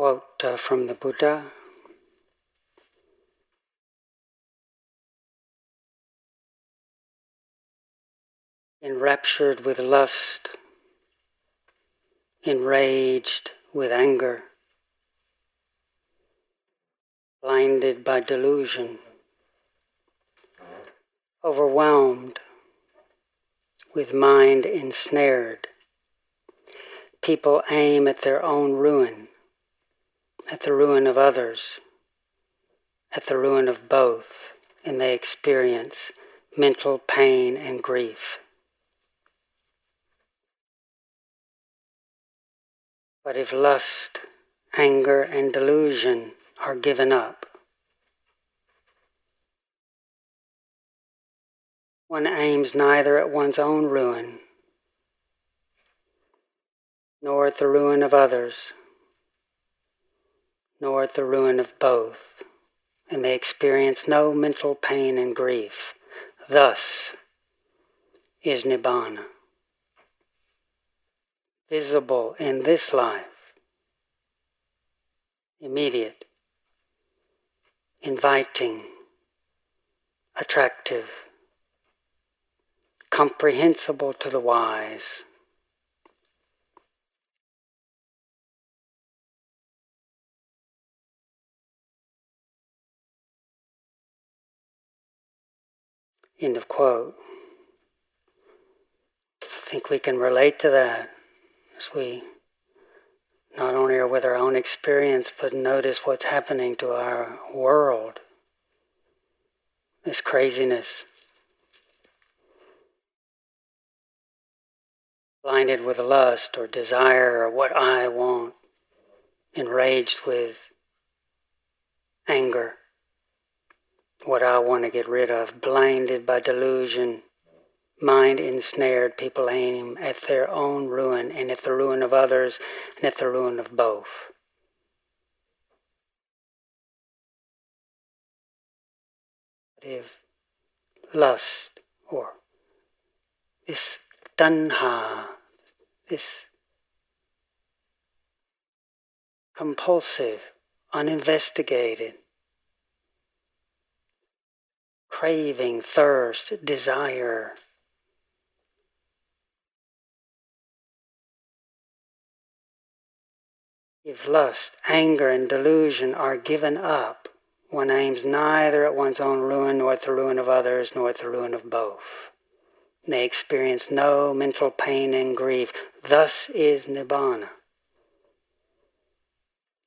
quote uh, from the Buddha. Enraptured with lust, enraged with anger, blinded by delusion, overwhelmed with mind ensnared. People aim at their own ruin, at the ruin of others, at the ruin of both, and they experience mental pain and grief. But if lust, anger, and delusion are given up, one aims neither at one's own ruin nor at the ruin of others, nor the ruin of both, and they experience no mental pain and grief. Thus is Nibbana visible in this life, immediate, inviting, attractive, comprehensible to the wise. End of quote. I think we can relate to that as we not only are with our own experience, but notice what's happening to our world. This craziness. Blinded with lust or desire or what I want. Enraged with anger. What I want to get rid of. Blinded by delusion mind ensnared, people aim at their own ruin and at the ruin of others and at the ruin of both. If lust or this tanha, this compulsive, uninvestigated, craving, thirst, desire, If lust, anger, and delusion are given up, one aims neither at one's own ruin nor at the ruin of others nor at the ruin of both. They experience no mental pain and grief. Thus is Nibbana.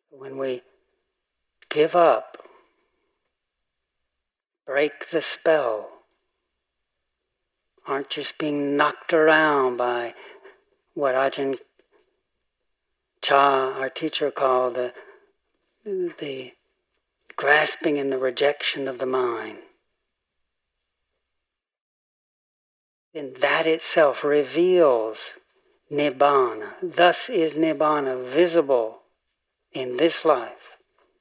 When we give up, break the spell, aren't just being knocked around by what Ajahn Chah, our teacher, called the, the grasping and the rejection of the mind. Then that itself reveals Nibbana. Thus is Nibbana visible in this life.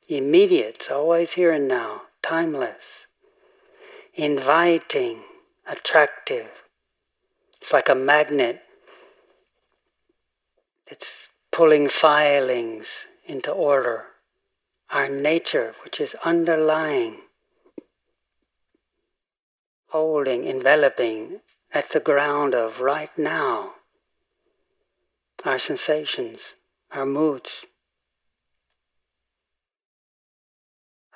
Immediate, always here and now, timeless, inviting, attractive. It's like a magnet. It's pulling filings into order, our nature, which is underlying, holding, enveloping at the ground of right now, our sensations, our moods,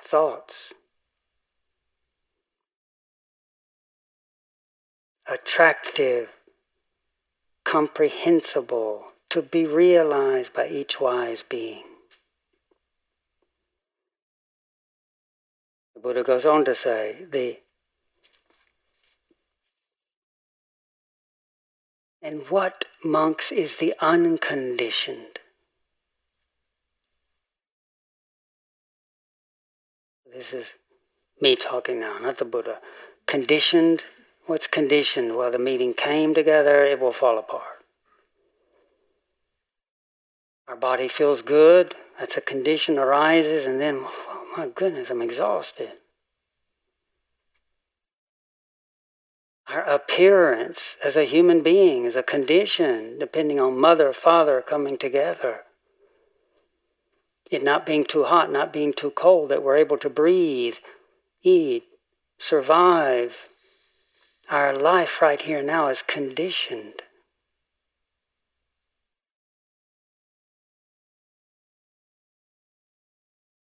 thoughts. Attractive, comprehensible, to be realized by each wise being. The Buddha goes on to say the and what monks is the unconditioned? This is me talking now, not the Buddha. Conditioned, what's conditioned? Well, the meeting came together, it will fall apart. Our body feels good, that's a condition arises, and then, oh my goodness, I'm exhausted. Our appearance as a human being is a condition depending on mother, father coming together. it not being too hot, not being too cold, that we're able to breathe, eat, survive. Our life right here now is conditioned.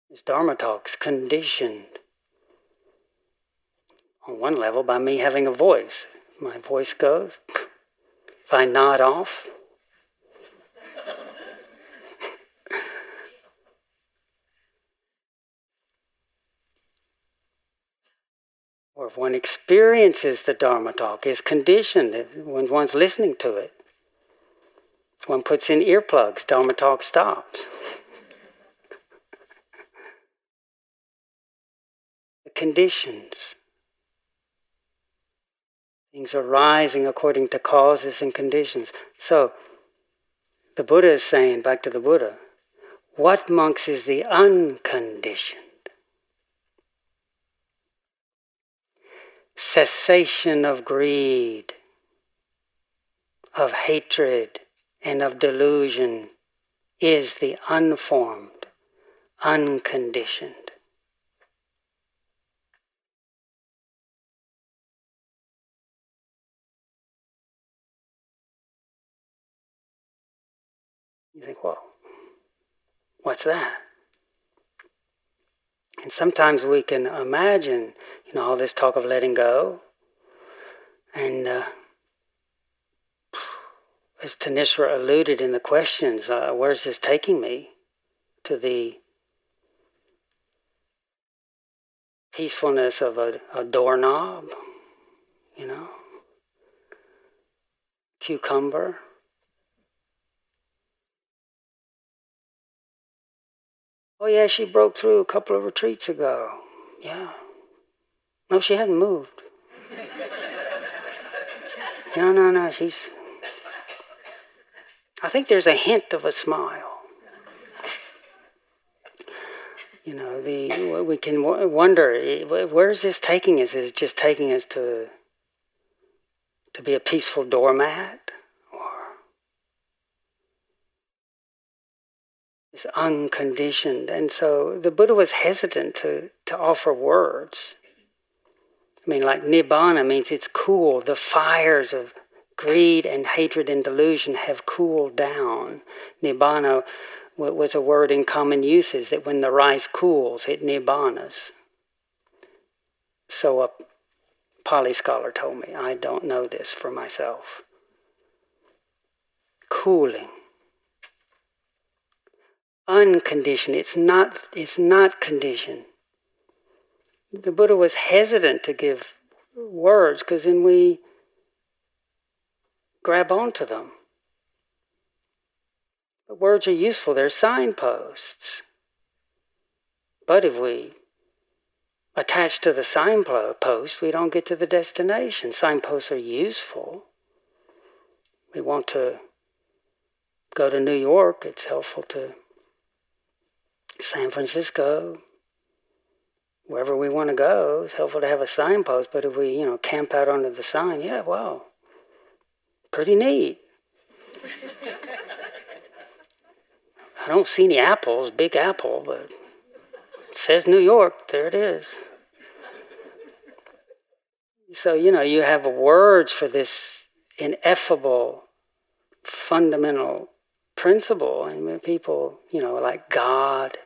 This Dharma talk's conditioned. On one level, by me having a voice. My voice goes. If I nod off, if one experiences the Dharma talk, is conditioned when one's listening to it. One puts in earplugs, Dharma talk stops. the conditions. Things are rising according to causes and conditions. So, the Buddha is saying, back to the Buddha, what monks is the unconditioned? Cessation of greed, of hatred, and of delusion is the unformed, unconditioned. You think, well, what's that? And sometimes we can imagine, you know, all this talk of letting go. And uh, as Thanissara alluded in the questions, uh, where's this taking me? To the peacefulness of a, a doorknob, you know, cucumber. Oh, yeah, she broke through a couple of retreats ago. Yeah. No, she hasn't moved. no, no, no, she's. I think there's a hint of a smile. You know, the we can wonder where is this taking us? Is it just taking us to to be a peaceful doormat? Is unconditioned. And so the Buddha was hesitant to, to offer words. I mean, like nibbana means it's cool. The fires of greed and hatred and delusion have cooled down. Nibbana was a word in common usage that when the rice cools, it nibbanas. So a Pali scholar told me. I don't know this for myself. Cooling unconditioned. It's not, it's not conditioned. The Buddha was hesitant to give words because then we grab onto them. But words are useful, they're signposts. But if we attach to the signpost, we don't get to the destination. Signposts are useful. We want to go to New York, it's helpful to San Francisco, wherever we want to go, it's helpful to have a signpost. But if we, you know, camp out under the sign, yeah, wow, pretty neat. I don't see any apples, big apple, but it says New York, there it is. So, you know, you have words for this ineffable, fundamental principle. And people, you know, like God,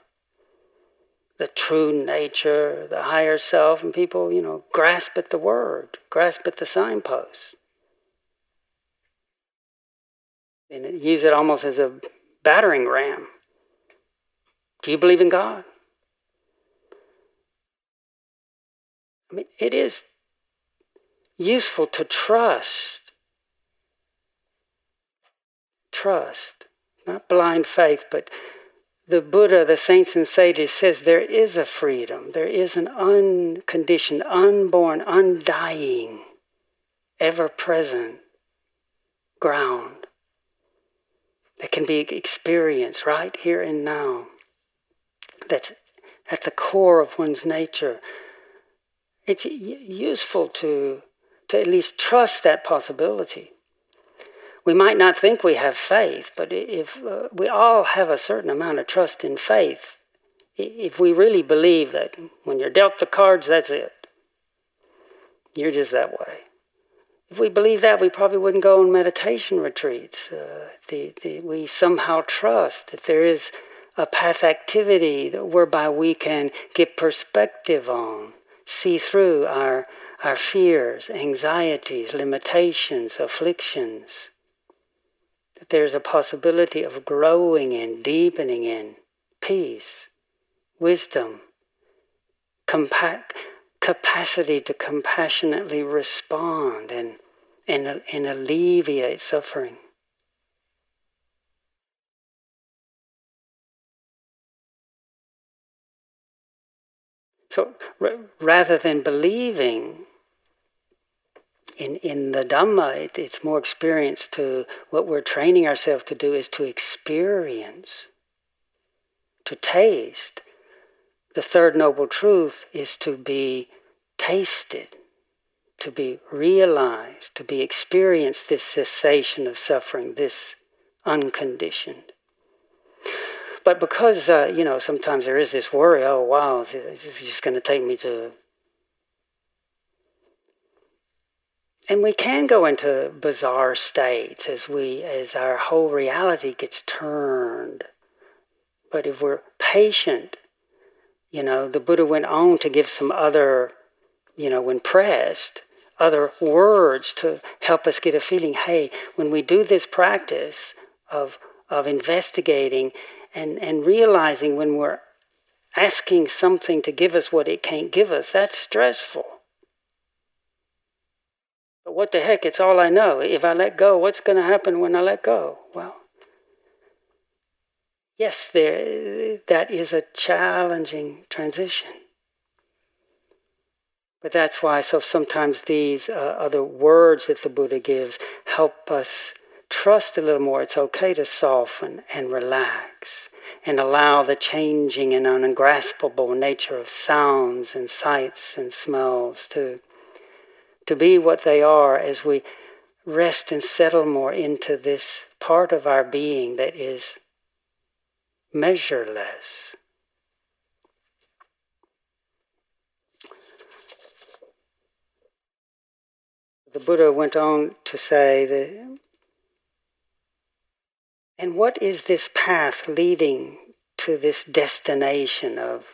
the true nature, the higher self, and people, you know, grasp at the word, grasp at the signpost. And use it almost as a battering ram. Do you believe in God? I mean, it is useful to trust. Trust. Not blind faith, but the Buddha, the saints and sages says there is a freedom. There is an unconditioned, unborn, undying, ever present ground that can be experienced right here and now. That's at the core of one's nature. It's useful to, to at least trust that possibility. We might not think we have faith, but if uh, we all have a certain amount of trust in faith, if we really believe that when you're dealt the cards, that's it, you're just that way. If we believe that, we probably wouldn't go on meditation retreats. Uh, the, the, we somehow trust that there is a path activity whereby we can get perspective on, see through our, our fears, anxieties, limitations, afflictions. There's a possibility of growing in, deepening in peace, wisdom, compa- capacity to compassionately respond and, and, and alleviate suffering. So r- rather than believing in, in the Dhamma, it, it's more experience to what we're training ourselves to do is to experience, to taste. The third noble truth is to be tasted, to be realized, to be experienced this cessation of suffering, this unconditioned. But because, uh, you know, sometimes there is this worry, oh, wow, it's just going to take me to. And we can go into bizarre states as we, as our whole reality gets turned. But if we're patient, you know, the Buddha went on to give some other, you know, when pressed, other words to help us get a feeling hey, when we do this practice of, of investigating and, and realizing when we're asking something to give us what it can't give us, that's stressful. But what the heck, it's all I know. If I let go, what's going to happen when I let go? Well, yes, there, that is a challenging transition. But that's why, so sometimes these uh, other words that the Buddha gives help us trust a little more. It's okay to soften and relax and allow the changing and ungraspable nature of sounds and sights and smells to, to be what they are as we rest and settle more into this part of our being that is measureless. The Buddha went on to say that and what is this path leading to this destination of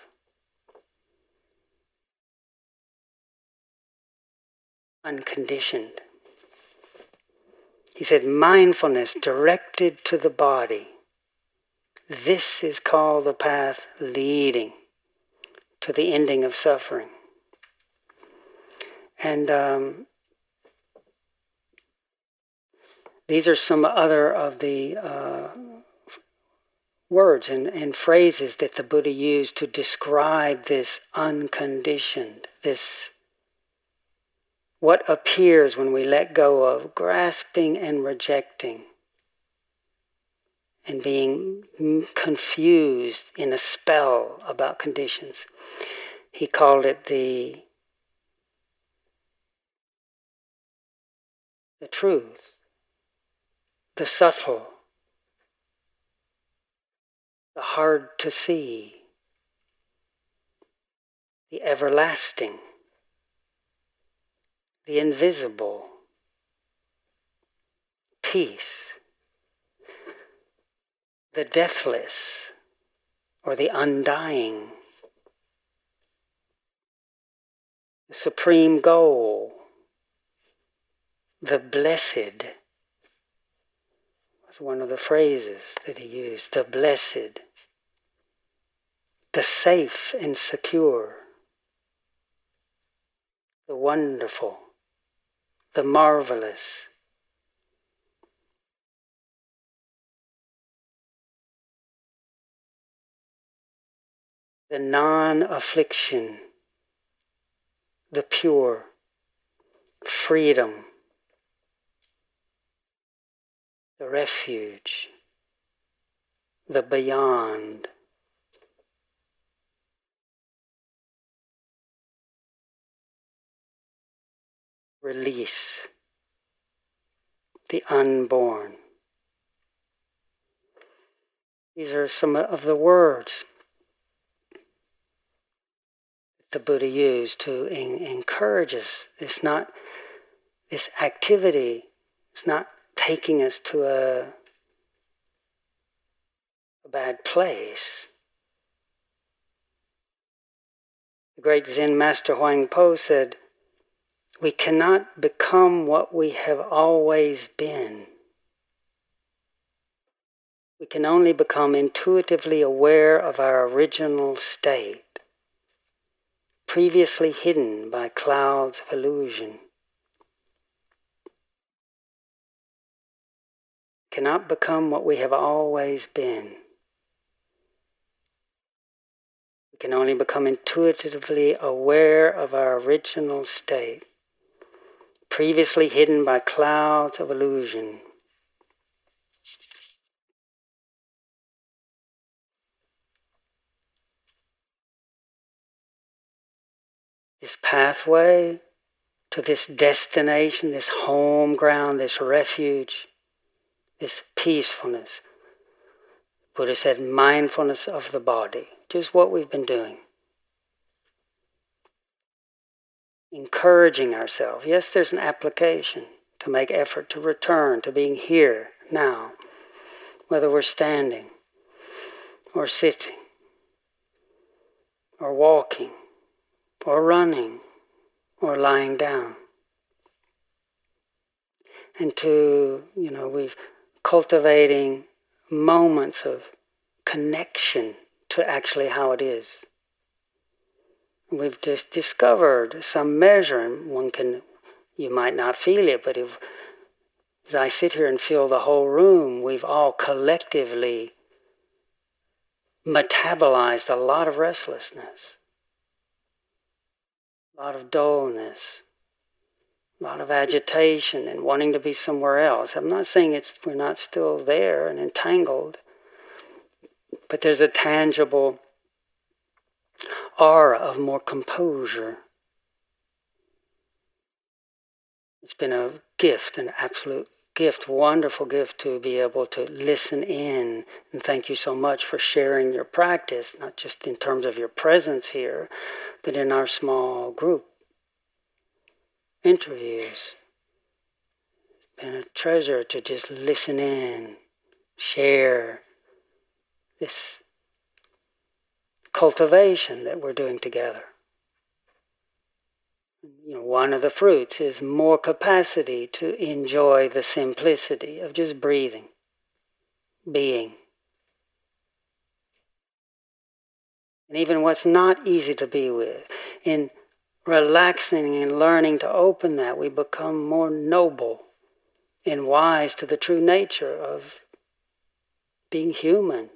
unconditioned? He said, mindfulness directed to the body. This is called the path leading to the ending of suffering. And um, These are some other of the uh, words and, and phrases that the Buddha used to describe this unconditioned, this what appears when we let go of grasping and rejecting and being confused in a spell about conditions. He called it the the truth the subtle, the hard to see, the everlasting, the invisible, peace, the deathless or the undying, the supreme goal, the blessed. Was one of the phrases that he used the blessed, the safe and secure, the wonderful, the marvelous. The non affliction, the pure, freedom, the refuge, the beyond. Release. the unborn. These are some of the words the Buddha used to in, encourage us. It's not this activity. It's not taking us to a, a bad place. The great Zen master Huang Po said, "We cannot become what we have always been." We can only become intuitively aware of our original state, previously hidden by clouds of illusion. We cannot become what we have always been. We can only become intuitively aware of our original state, previously hidden by clouds of illusion. this pathway to this destination, this home ground, this refuge, this peacefulness. Buddha said mindfulness of the body, just what we've been doing. Encouraging ourselves. Yes, there's an application to make effort to return to being here now, whether we're standing or sitting or walking or running or lying down. And to, you know, we've cultivating moments of connection to actually how it is. We've just discovered some measure, and one can, you might not feel it, but if, as I sit here and feel the whole room, we've all collectively metabolized a lot of restlessness a lot of dullness, a lot of agitation and wanting to be somewhere else. I'm not saying it's we're not still there and entangled, but there's a tangible aura of more composure. It's been a gift, an absolute gift, wonderful gift to be able to listen in. And thank you so much for sharing your practice, not just in terms of your presence here, but in our small group interviews. It's been a treasure to just listen in, share this cultivation that we're doing together you know, one of the fruits is more capacity to enjoy the simplicity of just breathing, being. And even what's not easy to be with, in relaxing and learning to open that, we become more noble and wise to the true nature of being human,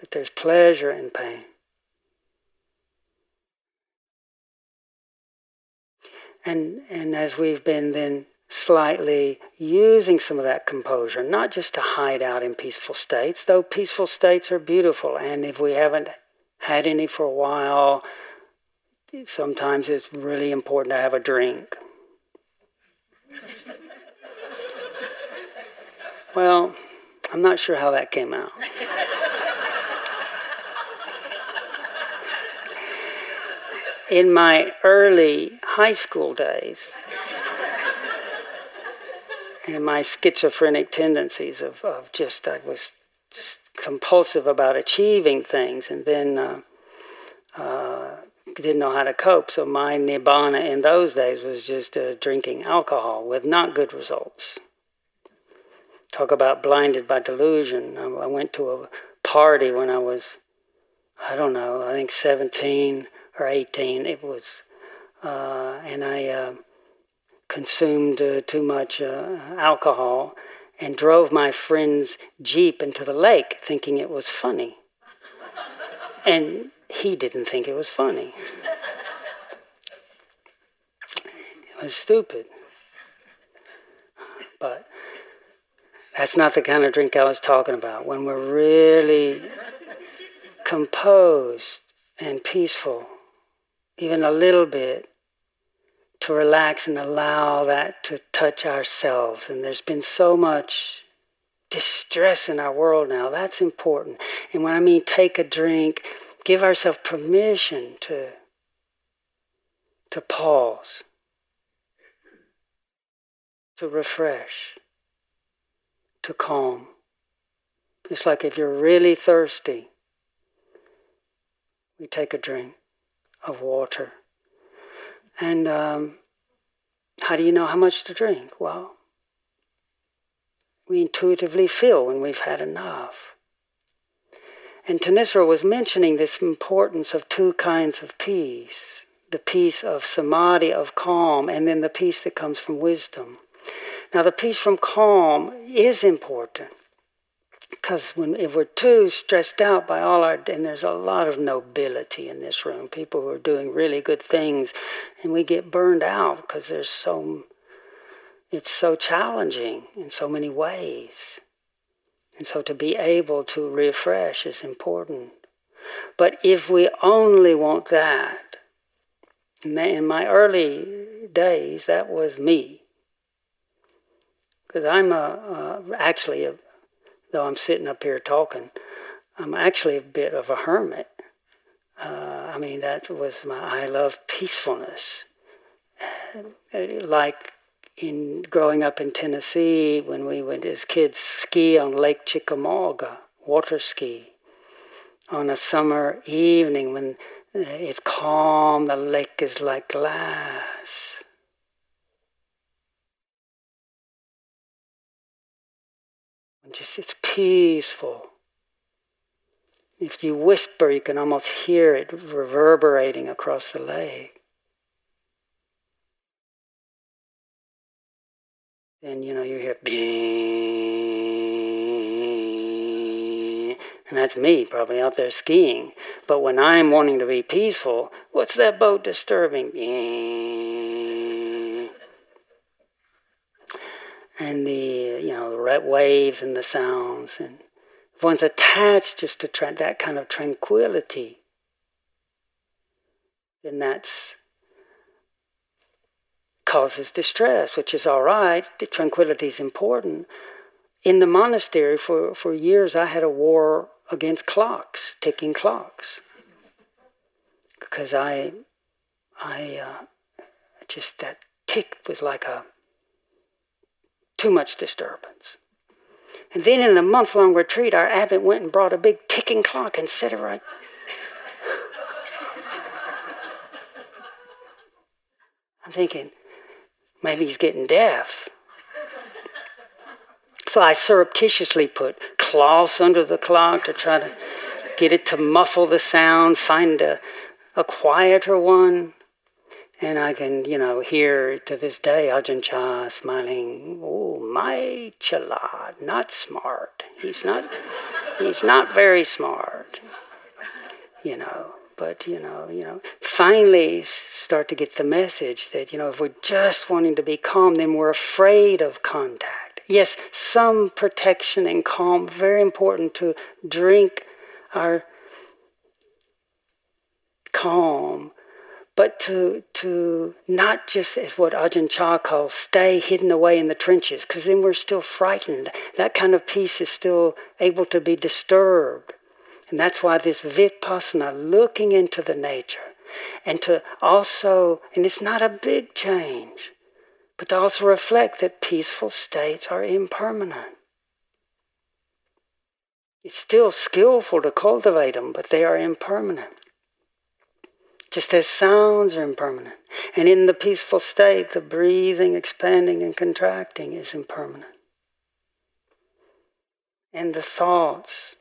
that there's pleasure in pain. And, and as we've been then slightly using some of that composure, not just to hide out in peaceful states, though peaceful states are beautiful. And if we haven't had any for a while, sometimes it's really important to have a drink. well, I'm not sure how that came out. In my early high school days and my schizophrenic tendencies of, of just, I was just compulsive about achieving things and then uh, uh, didn't know how to cope. So my nibbana in those days was just uh, drinking alcohol with not good results. Talk about blinded by delusion. I, I went to a party when I was, I don't know, I think 17 or 18. It was, uh, and I uh, consumed uh, too much uh, alcohol and drove my friend's Jeep into the lake thinking it was funny. and he didn't think it was funny. It was stupid. But that's not the kind of drink I was talking about. When we're really composed and peaceful even a little bit, to relax and allow that to touch ourselves. And there's been so much distress in our world now. That's important. And when I mean take a drink, give ourselves permission to, to pause, to refresh, to calm. It's like if you're really thirsty, we take a drink of water. And um, how do you know how much to drink? Well, we intuitively feel when we've had enough. And Thanissara was mentioning this importance of two kinds of peace the peace of samadhi, of calm, and then the peace that comes from wisdom. Now, the peace from calm is important because when if we're too stressed out by all our and there's a lot of nobility in this room people who are doing really good things and we get burned out because there's so it's so challenging in so many ways. And so to be able to refresh is important. But if we only want that in my early days that was me. Because i'm a, actually a, though I'm sitting up here talking, I'm actually a bit of a hermit. Uh, I mean, that was my, I love peacefulness. Uh, like in growing up in Tennessee, when we went as kids ski on Lake Chickamauga, water ski, on a summer evening when uh, it's calm, the lake is like glass just it's peaceful. If you whisper, you can almost hear it reverberating across the lake. Then you know you hear and that's me probably out there skiing. But when I'm wanting to be peaceful, what's that boat disturbing? and the waves and the sounds and if one's attached just to tra- that kind of tranquility. Then that's causes distress which is all right. The tranquility is important. In the monastery for, for years i had a war against clocks ticking clocks. Because i i uh, just that tick was like a too much disturbance. And then in the month long retreat, our abbot went and brought a big ticking clock and set it right. I'm thinking, maybe he's getting deaf. So I surreptitiously put cloths under the clock to try to get it to muffle the sound, find a, a quieter one. And I can, you know, hear to this day Ajahn Chah smiling, oh, my chalad, not smart. He's not, he's not very smart, you know. But, you know, you know, finally start to get the message that, you know, if we're just wanting to be calm, then we're afraid of contact. Yes, some protection and calm, very important to drink our calm but to to not just as what Ajahn Chah calls stay hidden away in the trenches, because then we're still frightened. That kind of peace is still able to be disturbed. And that's why this vipassana, looking into the nature, and to also, and it's not a big change, but to also reflect that peaceful states are impermanent. It's still skillful to cultivate them, but they are impermanent just as sounds are impermanent. And in the peaceful state, the breathing, expanding, and contracting is impermanent. And the thoughts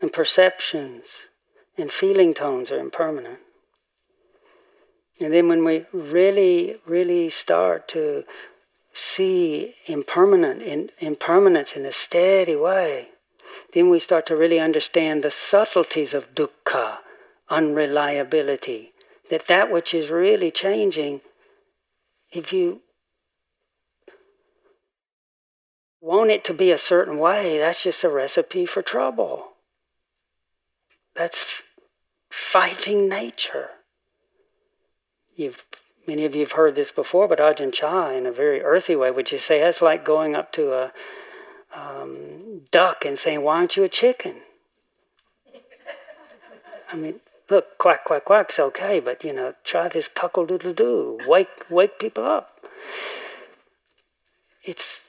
and perceptions and feeling tones are impermanent. And then when we really, really start to see impermanent in, impermanence in a steady way, then we start to really understand the subtleties of dukkha unreliability. That that which is really changing, if you want it to be a certain way, that's just a recipe for trouble. That's fighting nature. You've many of you have heard this before, but Ajahn Chah, in a very earthy way, would just say that's like going up to a um, duck and saying, "Why aren't you a chicken?" I mean, look, quack, quack, quack's okay, but you know, try this cockle doodle doo. Wake, wake people up. It's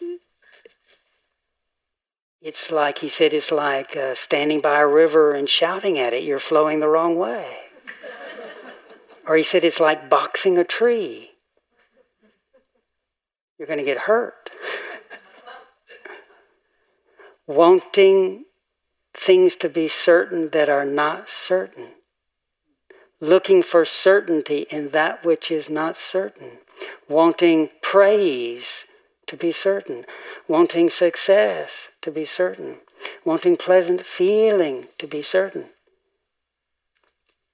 it's like he said. It's like uh, standing by a river and shouting at it. You're flowing the wrong way. or he said it's like boxing a tree. You're going to get hurt. Wanting things to be certain that are not certain looking for certainty in that which is not certain, wanting praise to be certain, wanting success to be certain, wanting pleasant feeling to be certain.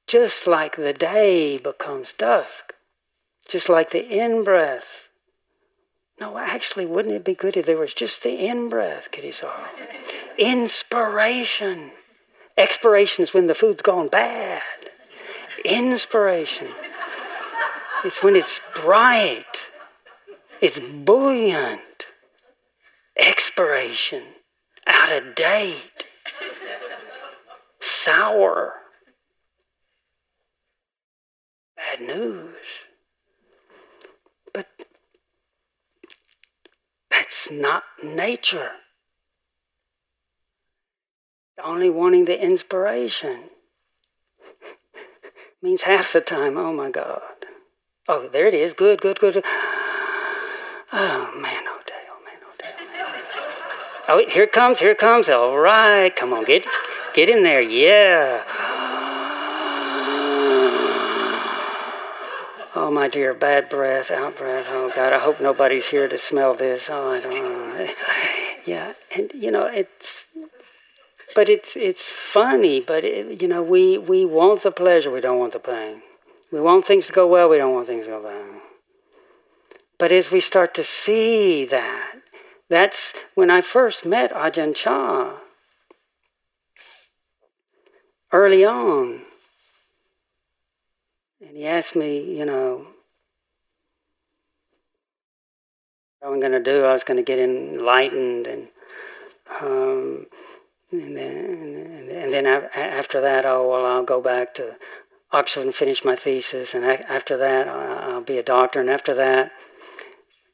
Just like the day becomes dusk, just like the in breath. No, actually, wouldn't it be good if there was just the in breath, Kittisaro? Inspiration. Expiration is when the food's gone bad. Inspiration. It's when it's bright, it's buoyant. Expiration, out of date, sour. Bad news. But that's not nature. Only wanting the inspiration means half the time, oh my God. Oh, there it is. Good, good, good. Oh, man, oh, day, oh, man, oh, day, oh, here it comes, here it comes. All right, come on, get, get in there. Yeah. Oh, my dear, bad breath, out breath. Oh, God, I hope nobody's here to smell this. Oh, I don't know. Yeah, and, you know, it's but it's it's funny. But it, you know, we we want the pleasure, we don't want the pain. We want things to go well, we don't want things to go bad. But as we start to see that, that's when I first met Ajahn Chah. Early on, and he asked me, you know, what I'm going to do. I was going to get enlightened and um, and then, and then after that, oh well, I'll go back to Oxford and finish my thesis, and after that, I'll be a doctor, and after that,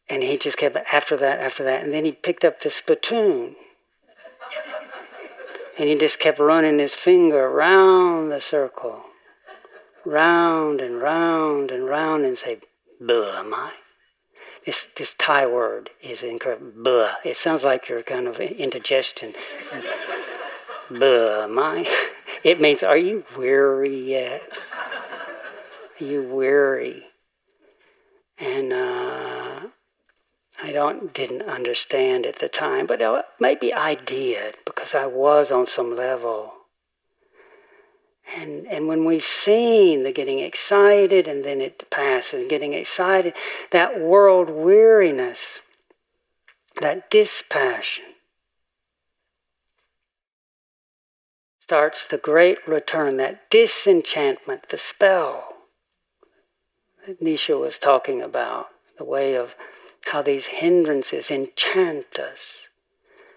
and he just kept after that, after that, and then he picked up the spittoon, and he just kept running his finger around the circle, round and round and round, and say, "Blah, "Buh, my." This this Thai word is incredible. Buh. It sounds like you're kind of indigestion. Buh, my. It means, are you weary yet? Are you weary? And uh, I don't didn't understand at the time, but uh, maybe I did because I was on some level. And and when we've seen the getting excited and then it passes, getting excited, that world weariness, that dispassion, starts the great return, that disenchantment, the spell that Nisha was talking about, the way of how these hindrances enchant us.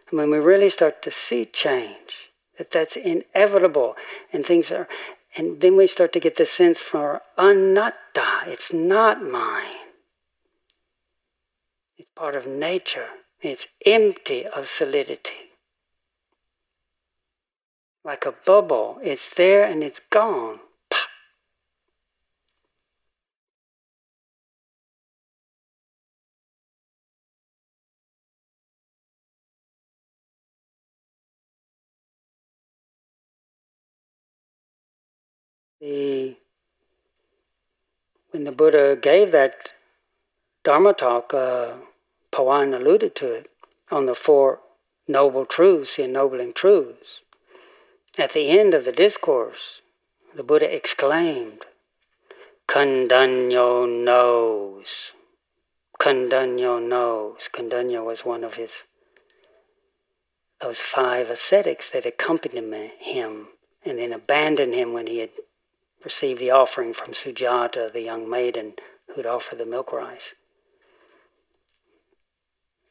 And when we really start to see change, that that's inevitable and things are, and then we start to get the sense for ah, anatta, it's not mine. It's part of nature. It's empty of solidity like a bubble. It's there and it's gone. Pop. The when the Buddha gave that Dharma talk, uh, Pawan alluded to it on the Four Noble Truths, the Ennobling Truths. At the end of the discourse, the Buddha exclaimed, Kondañño knows. Kondañño knows. Kondañño was one of his those five ascetics that accompanied him and then abandoned him when he had received the offering from Sujata, the young maiden who'd offer the milk rice.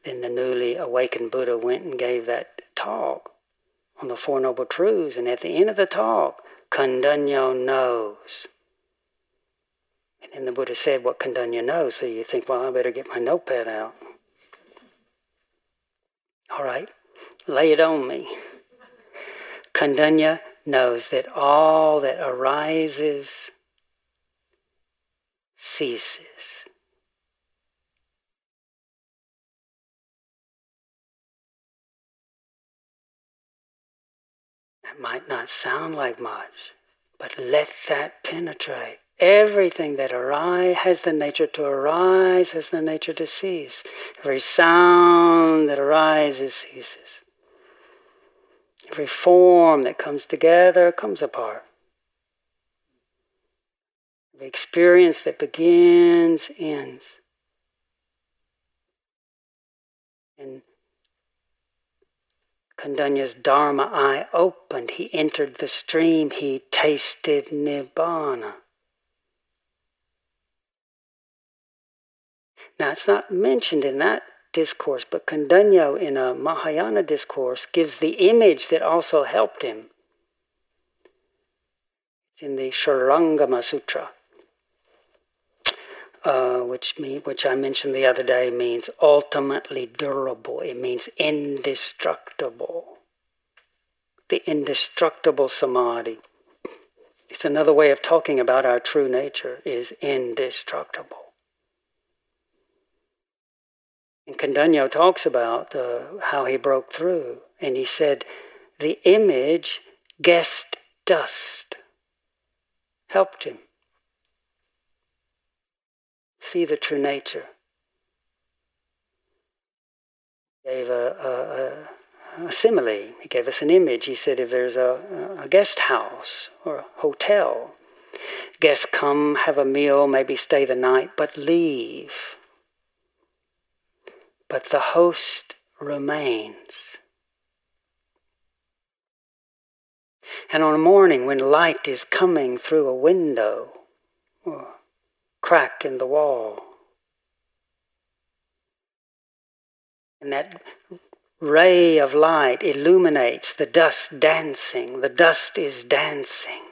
Then the newly awakened Buddha went and gave that talk on the Four Noble Truths, and at the end of the talk, Kondañño knows. And then the Buddha said what Kondañño knows, so you think, well, I better get my notepad out. All right, lay it on me. Kondañño knows that all that arises ceases. That might not sound like much, but let that penetrate. Everything that arise has the nature to arise, has the nature to cease. Every sound that arises ceases. Every form that comes together comes apart. Every experience that begins ends. And Kondañño's Dharma eye opened. He entered the stream. He tasted Nibbana. Now, it's not mentioned in that discourse, but Kondañño in a Mahayana discourse gives the image that also helped him. in the Shurangama Sutra, uh, which mean, which I mentioned the other day means ultimately durable. It means indestructible. The indestructible samadhi. It's another way of talking about our true nature is indestructible. And Kondañño talks about uh, how he broke through. And he said, the image guest dust helped him see the true nature. He gave a, a, a, simile. He gave us an image. He said, if there's a, a guest house or a hotel, guests come, have a meal, maybe stay the night, but leave but the host remains. And on a morning when light is coming through a window or crack in the wall, and that ray of light illuminates the dust dancing, the dust is dancing,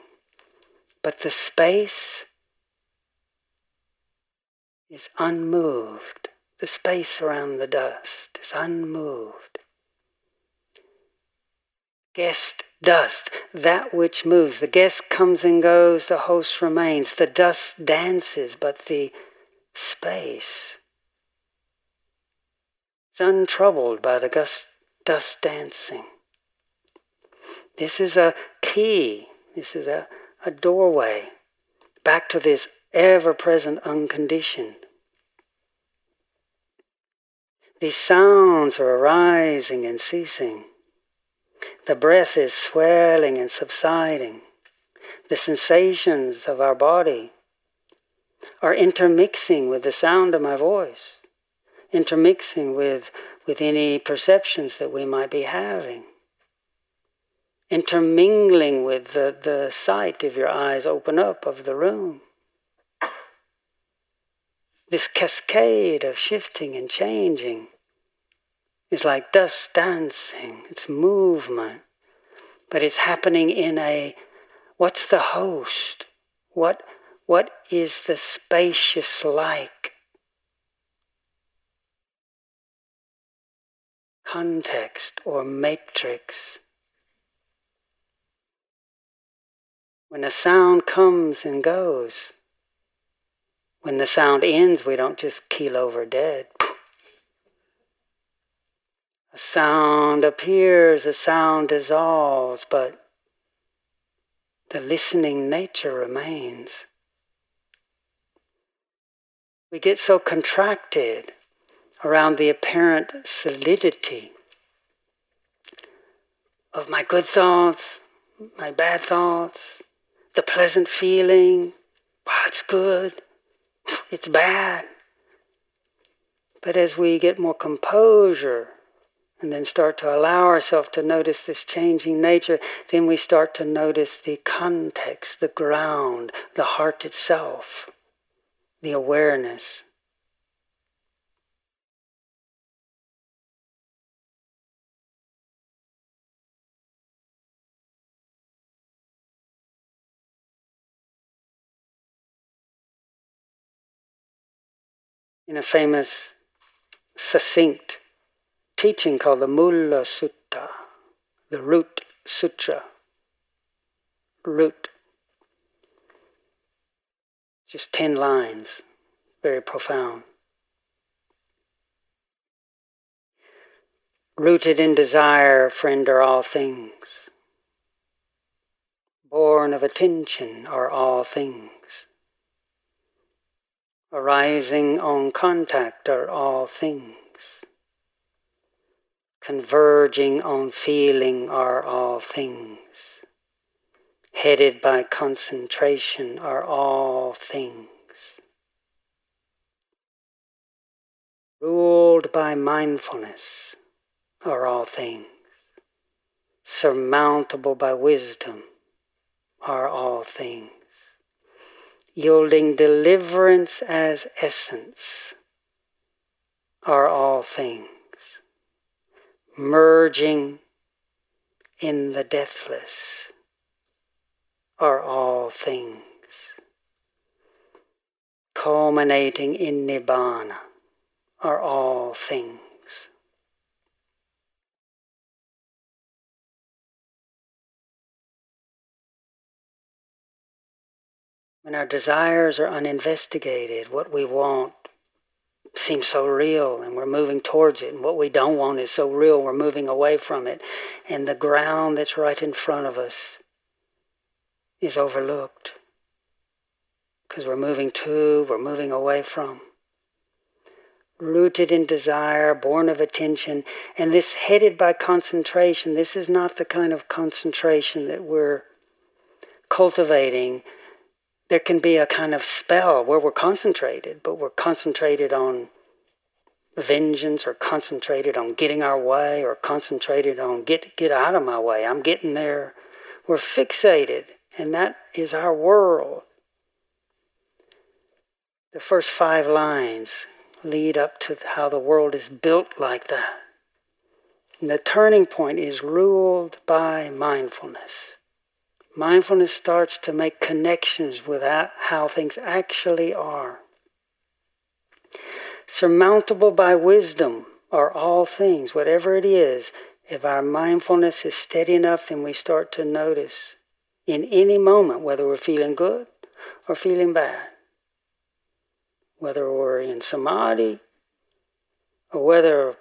but the space is unmoved. The space around the dust is unmoved. Guest dust, that which moves. The guest comes and goes, the host remains. The dust dances, but the space is untroubled by the gust, dust dancing. This is a key, this is a, a doorway back to this ever present unconditioned. These sounds are arising and ceasing. The breath is swelling and subsiding. The sensations of our body are intermixing with the sound of my voice, intermixing with, with any perceptions that we might be having, intermingling with the, the sight if your eyes open up of the room this cascade of shifting and changing is like dust dancing, it's movement, but it's happening in a what's the host? What, what is the spacious like? Context or matrix. When a sound comes and goes, when the sound ends, we don't just keel over dead. A sound appears, a sound dissolves, but the listening nature remains. We get so contracted around the apparent solidity of my good thoughts, my bad thoughts, the pleasant feeling, wow, it's good, it's bad. But as we get more composure and then start to allow ourselves to notice this changing nature, then we start to notice the context, the ground, the heart itself, the awareness. In a famous, succinct teaching called the Mula Sutta, the root sutra, root just 10 lines, very profound. Rooted in desire, friend, are all things. Born of attention are all things. Arising on contact are all things. Converging on feeling are all things headed by concentration are all things. Ruled by mindfulness are all things. Surmountable by wisdom are all things. Yielding deliverance as essence are all things. Merging in the deathless are all things, culminating in Nibbana are all things. When our desires are uninvestigated, what we want seems so real and we're moving towards it, and what we don't want is so real we're moving away from it. And the ground that's right in front of us is overlooked because we're moving to, we're moving away from. Rooted in desire, born of attention, and this headed by concentration. This is not the kind of concentration that we're cultivating. There can be a kind of spell where we're concentrated, but we're concentrated on vengeance or concentrated on getting our way or concentrated on get get out of my way. I'm getting there. We're fixated and that is our world. The first five lines lead up to how the world is built like that. And the turning point is ruled by mindfulness. Mindfulness starts to make connections with how things actually are. Surmountable by wisdom are all things, whatever it is. If our mindfulness is steady enough, then we start to notice in any moment, whether we're feeling good or feeling bad, whether we're in samadhi or whether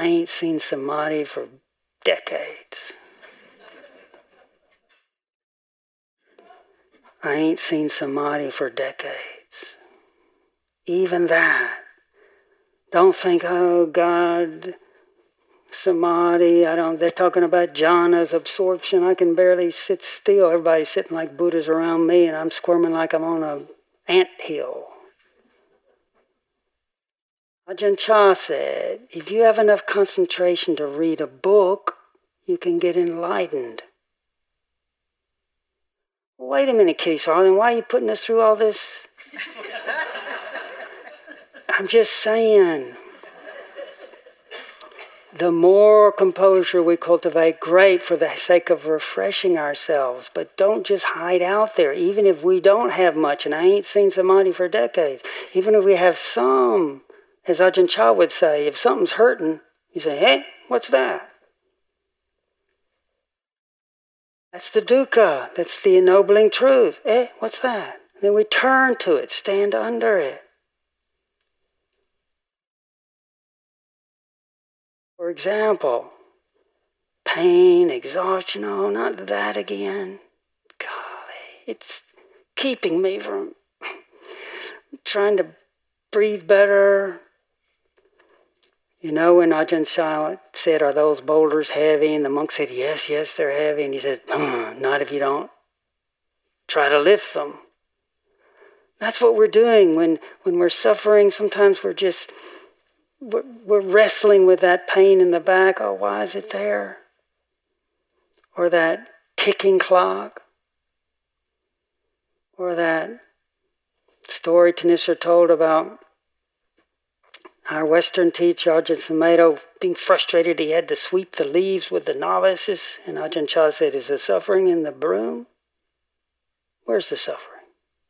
I ain't seen samadhi for decades. I ain't seen samadhi for decades. Even that. Don't think, oh God, samadhi. I don't. They're talking about jhanas, absorption. I can barely sit still. Everybody's sitting like Buddhas around me, and I'm squirming like I'm on a ant hill. Ajahn Chah said, if you have enough concentration to read a book, you can get enlightened. Wait a minute, Kitty Sarling, why are you putting us through all this? I'm just saying the more composure we cultivate, great for the sake of refreshing ourselves. But don't just hide out there, even if we don't have much. And I ain't seen samadhi for decades. Even if we have some, as Ajahn Chah would say, if something's hurting, you say, hey, what's that? That's the dukkha. That's the ennobling truth. Eh, what's that? And then we turn to it, stand under it. For example, pain, exhaustion, oh, not that again. Golly, it's keeping me from trying to breathe better. You know, when Ajahn Chah said, Are those boulders heavy? And the monk said, Yes, yes, they're heavy. And he said, uh, Not if you don't try to lift them. That's what we're doing when, when we're suffering. Sometimes we're just we're wrestling with that pain in the back. Oh, why is it there? Or that ticking clock. Or that story Thanissara told about our Western teacher, Ajahn Sumedho, being frustrated he had to sweep the leaves with the novices. And Ajahn Chah said, Is the suffering in the broom? Where's the suffering?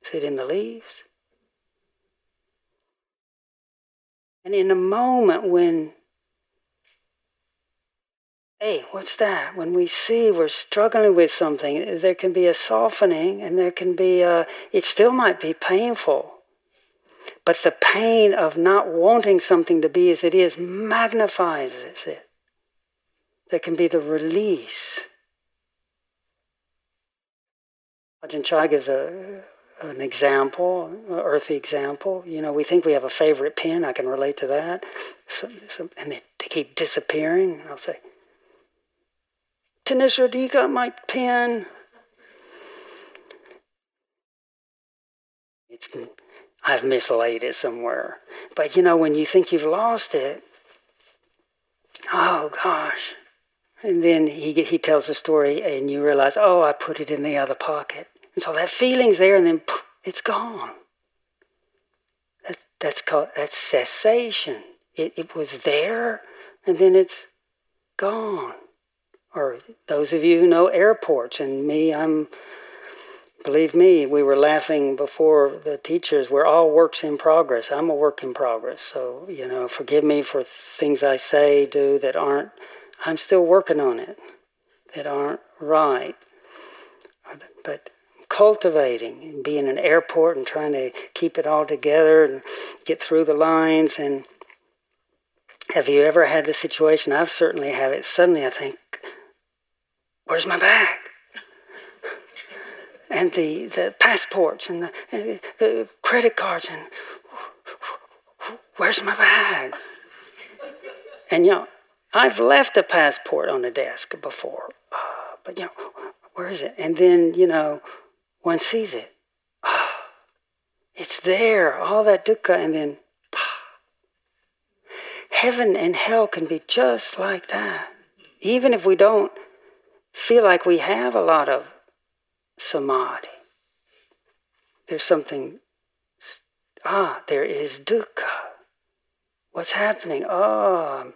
Is it in the leaves? And in a moment when, hey, what's that? When we see we're struggling with something, there can be a softening and there can be a, it still might be painful. But the pain of not wanting something to be as it is magnifies it. There can be the release. Ajahn Chah gives a, an example, an earthy example. You know, we think we have a favorite pen. I can relate to that. So, so, and they, they keep disappearing. I'll say, Thanissara, do you got my pen? It's, I've mislaid it somewhere. But you know, when you think you've lost it, oh gosh. And then he, he tells the story, and you realize, oh, I put it in the other pocket. And so that feeling's there, and then poof, it's gone. That's, that's called that's cessation. It, it was there, and then it's gone. Or those of you who know airports, and me, I'm, believe me, we were laughing before the teachers. We're all works in progress. I'm a work in progress. So, you know, forgive me for things I say, do that aren't, I'm still working on it, that aren't right. But cultivating and being an airport and trying to keep it all together and get through the lines and have you ever had the situation i've certainly had it suddenly i think where's my bag and the, the passports and the, credit cards and where's my bag and you know i've left a passport on the desk before uh, but you know where is it and then you know one sees it. Ah, it's there, all that dukkha, and then heaven and hell can be just like that. Even if we don't feel like we have a lot of samadhi, there's something, ah, there is dukkha. What's happening? Oh,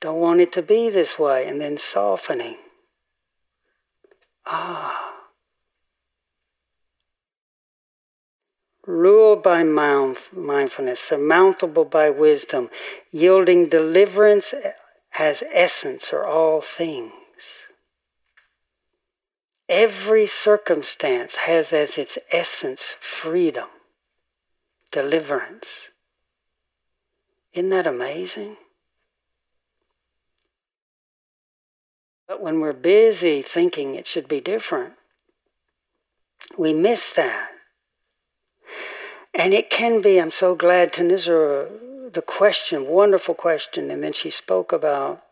don't want it to be this way, and then softening. Ah. ruled by mindfulness, surmountable by wisdom, yielding deliverance as essence or all things. Every circumstance has as its essence freedom, deliverance. Isn't that amazing? But when we're busy thinking it should be different, we miss that. And it can be, I'm so glad Thanissara, the question, wonderful question, and then she spoke about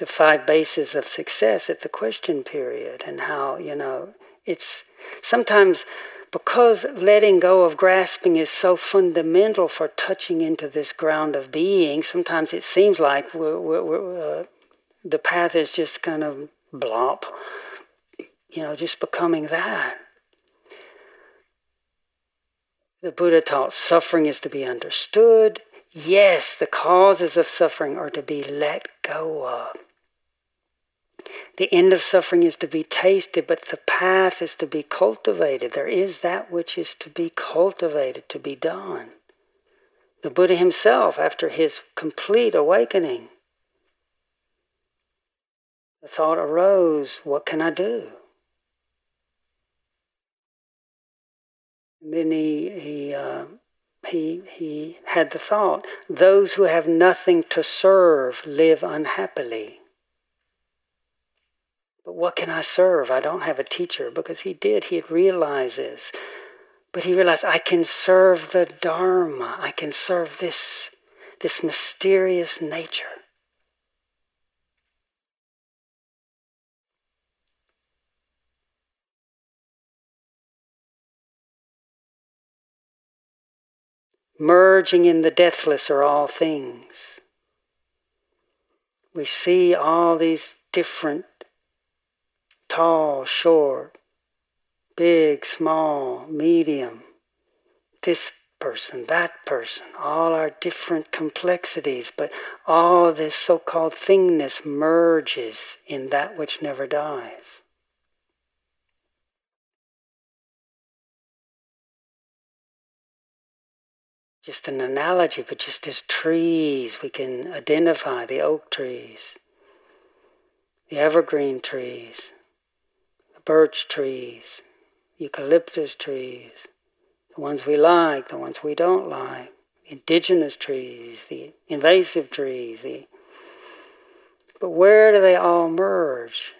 the five bases of success at the question period and how, you know, it's sometimes because letting go of grasping is so fundamental for touching into this ground of being, sometimes it seems like we're, we're, we're, uh, the path is just kind of blop, you know, just becoming that. The Buddha taught suffering is to be understood. Yes, the causes of suffering are to be let go of. The end of suffering is to be tasted, but the path is to be cultivated. There is that which is to be cultivated, to be done. The Buddha himself, after his complete awakening, the thought arose what can I do? And then he he uh, he he had the thought: those who have nothing to serve live unhappily. But what can I serve? I don't have a teacher because he did. He realizes, but he realized I can serve the Dharma. I can serve this this mysterious nature. merging in the deathless are all things. We see all these different, tall, short, big, small, medium, this person, that person, all our different complexities, but all this so called thingness merges in that which never dies. Just an analogy, but just as trees, we can identify the oak trees, the evergreen trees, birch trees, eucalyptus trees the ones we like, the ones we don't like, indigenous trees, the invasive trees, the but where do they all merge?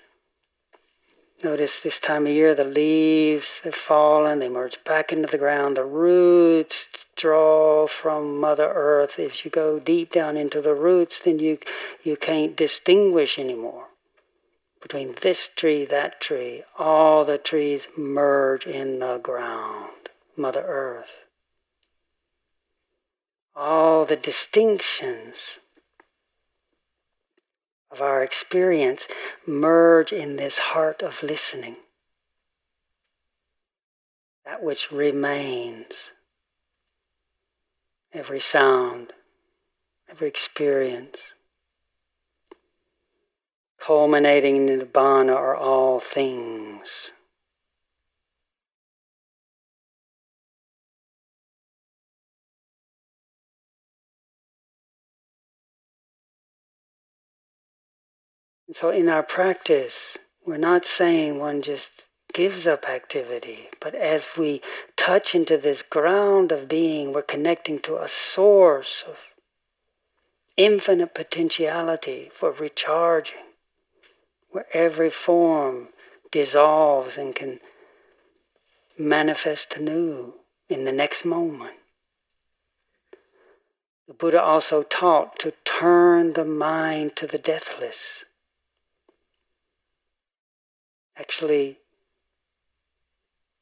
Notice this time of year the leaves have fallen, they merge back into the ground, the roots draw from Mother Earth. If you go deep down into the roots, then you you can't distinguish anymore between this tree, that tree. All the trees merge in the ground. Mother Earth. All the distinctions of our experience merge in this heart of listening. That which remains. Every sound, every experience, culminating in Nibbana are all things. So in our practice, we're not saying one just gives up activity, but as we touch into this ground of being, we're connecting to a source of infinite potentiality for recharging, where every form dissolves and can manifest anew in the next moment. The Buddha also taught to turn the mind to the deathless actually,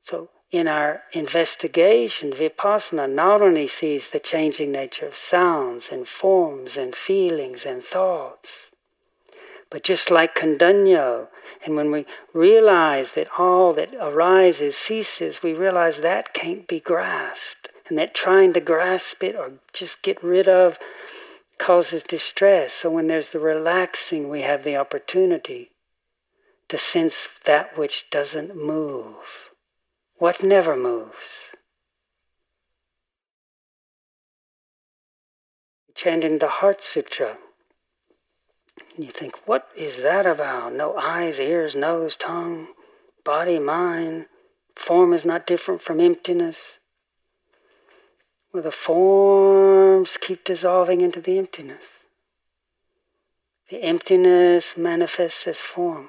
so in our investigation, vipassana not only sees the changing nature of sounds and forms and feelings and thoughts, but just like Kondañño, and when we realize that all that arises ceases, we realize that can't be grasped, and that trying to grasp it or just get rid of causes distress. So when there's the relaxing, we have the opportunity to sense that which doesn't move. What never moves? Chanting the Heart Sutra. And you think, what is that about? No eyes, ears, nose, tongue, body, mind. Form is not different from emptiness. Where the forms keep dissolving into the emptiness. The emptiness manifests as form.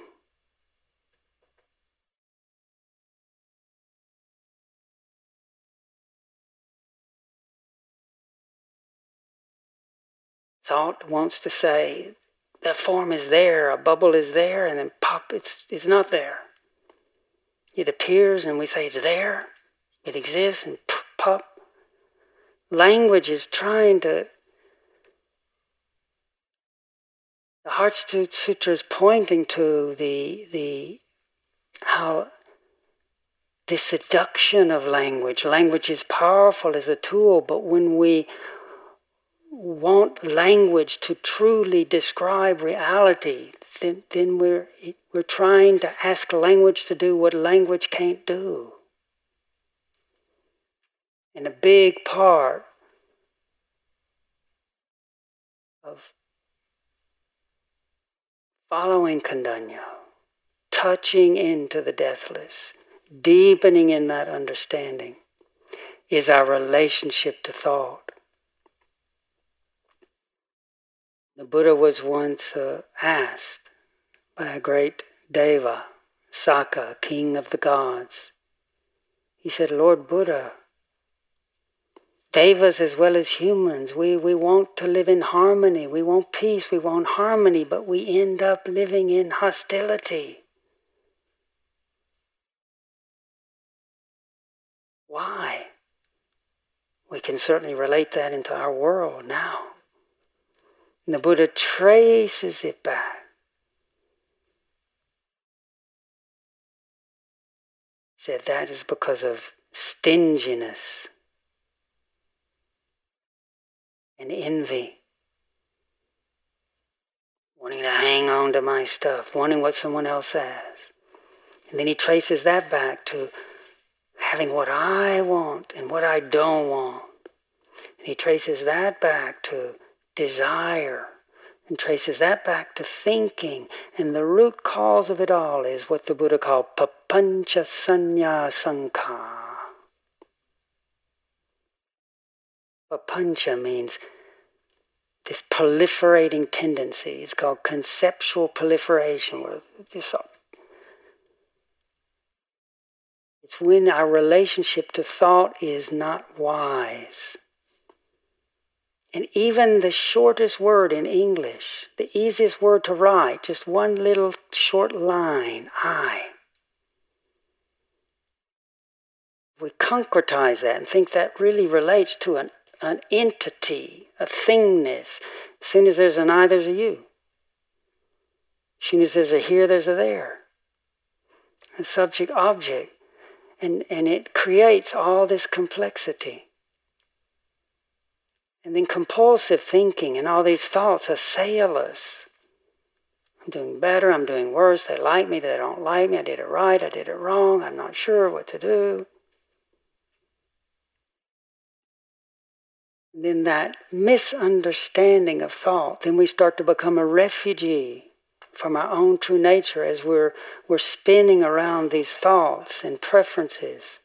thought wants to say that form is there, a bubble is there, and then pop, it's, it's not there. It appears and we say it's there, it exists, and pop. Language is trying to. The Heart Sutra is pointing to the, the how the seduction of language. Language is powerful as a tool, but when we want language to truly describe reality, then, then we're, we're trying to ask language to do what language can't do. And a big part of following Kondañño, touching into the deathless, deepening in that understanding, is our relationship to thought. The Buddha was once uh, asked by a great deva, Sakka, king of the gods. He said, Lord Buddha, devas as well as humans, we, we want to live in harmony. We want peace, we want harmony, but we end up living in hostility. Why? We can certainly relate that into our world now. And the Buddha traces it back. said that is because of stinginess and envy. Wanting to hang on to my stuff, wanting what someone else has. And then he traces that back to having what I want and what I don't want. And he traces that back to desire and traces that back to thinking. And the root cause of it all is what the Buddha called papancha sanya sankha. Papancha means this proliferating tendency. It's called conceptual proliferation, where this it's when our relationship to thought is not wise. And even the shortest word in English, the easiest word to write, just one little short line, I. We concretize that and think that really relates to an, an entity, a thingness. As soon as there's an I, there's a you. As soon as there's a here, there's a there. A subject object. And, and it creates all this complexity. And then compulsive thinking and all these thoughts assail us. I'm doing better, I'm doing worse, they like me, they don't like me, I did it right, I did it wrong, I'm not sure what to do. And then that misunderstanding of thought, then we start to become a refugee from our own true nature as we're, we're spinning around these thoughts and preferences.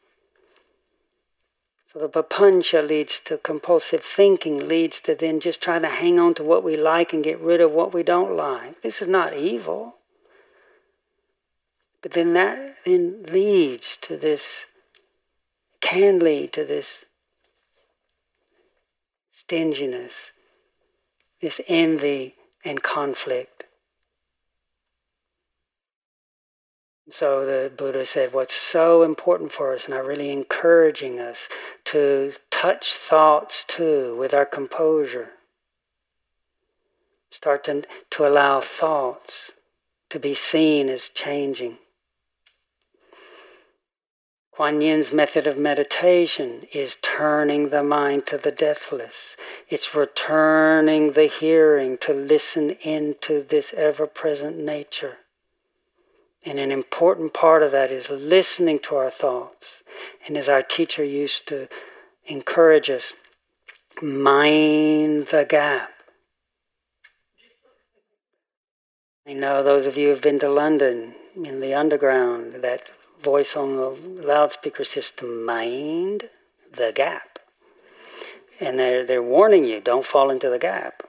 So the papancha leads to compulsive thinking, leads to then just trying to hang on to what we like and get rid of what we don't like. This is not evil. But then that then leads to this, can lead to this stinginess, this envy and conflict. So the Buddha said, What's so important for us, and really encouraging us to touch thoughts too with our composure. Start to, to allow thoughts to be seen as changing. Kuan Yin's method of meditation is turning the mind to the deathless. It's returning the hearing to listen into this ever present nature. And an important part of that is listening to our thoughts. And as our teacher used to encourage us, mind the gap. I know those of you who have been to London in the underground, that voice on the loudspeaker system, mind the gap. And they're, they're warning you, don't fall into the gap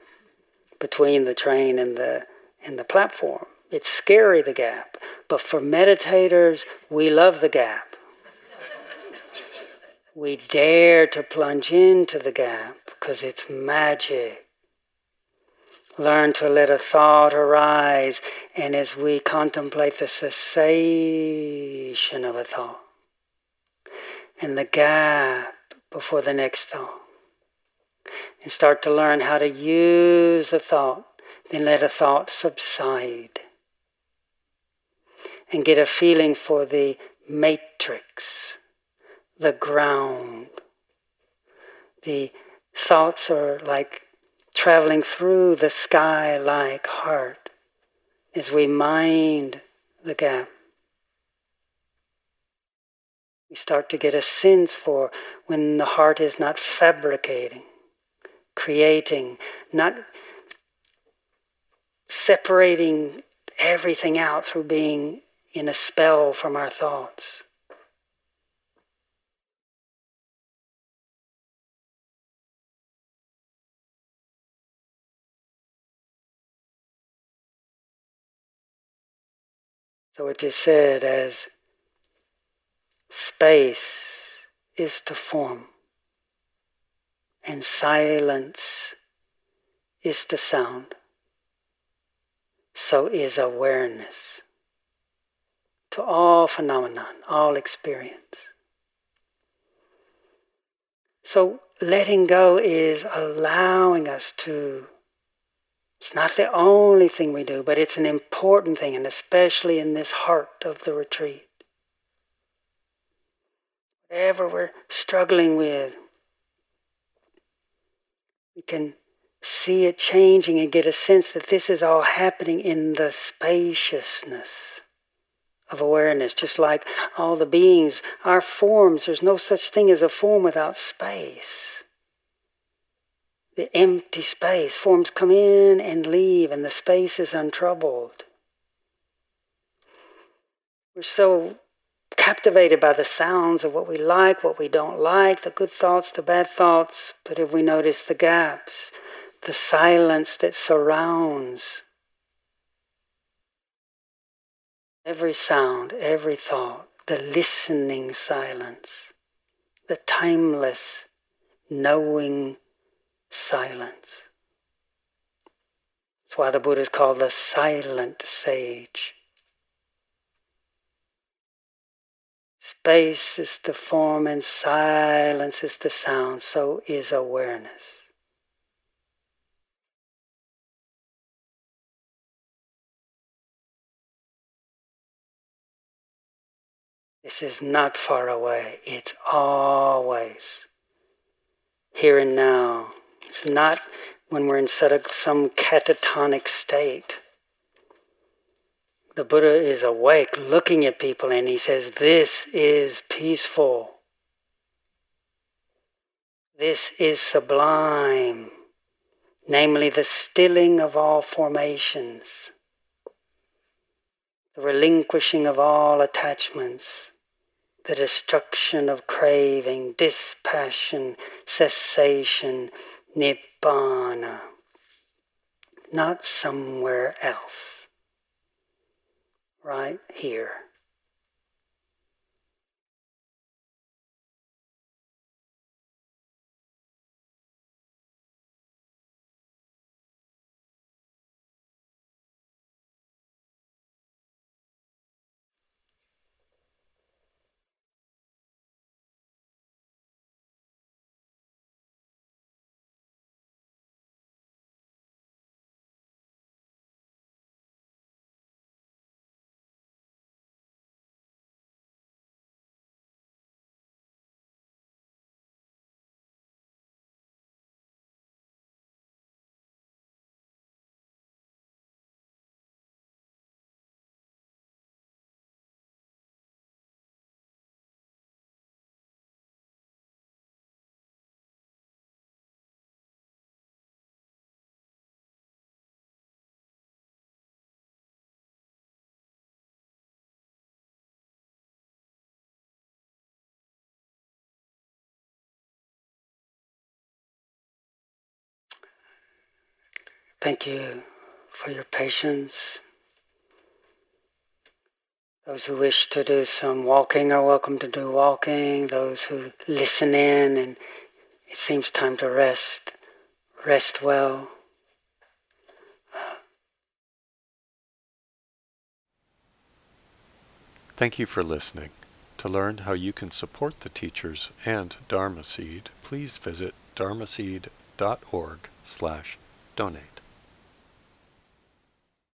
between the train and the, and the platform. It's scary, the gap. But for meditators, we love the gap. we dare to plunge into the gap because it's magic. Learn to let a thought arise, and as we contemplate the cessation of a thought and the gap before the next thought, and start to learn how to use the thought, then let a thought subside and get a feeling for the matrix, the ground. The thoughts are like traveling through the sky like heart as we mind the gap. We start to get a sense for when the heart is not fabricating, creating, not separating everything out through being in a spell from our thoughts. So it is said as space is to form and silence is the sound. So is awareness to all phenomenon, all experience. So letting go is allowing us to, it's not the only thing we do, but it's an important thing, and especially in this heart of the retreat. whatever we're struggling with, we can see it changing and get a sense that this is all happening in the spaciousness of awareness, just like all the beings, our forms, there's no such thing as a form without space. The empty space, forms come in and leave, and the space is untroubled. We're so captivated by the sounds of what we like, what we don't like, the good thoughts, the bad thoughts, but if we notice the gaps, the silence that surrounds every sound, every thought, the listening silence, the timeless, knowing silence. That's why the Buddha is called the silent sage. Space is the form and silence is the sound, so is awareness. This is not far away. It's always here and now. It's not when we're in some catatonic state. The Buddha is awake, looking at people, and he says, This is peaceful. This is sublime, namely the stilling of all formations, the relinquishing of all attachments the destruction of craving, dispassion, cessation, nibbana, not somewhere else, right here. Thank you for your patience. Those who wish to do some walking are welcome to do walking. Those who listen in and it seems time to rest, rest well. Thank you for listening. To learn how you can support the teachers and Dharma Seed, please visit dharmaseed.org slash donate.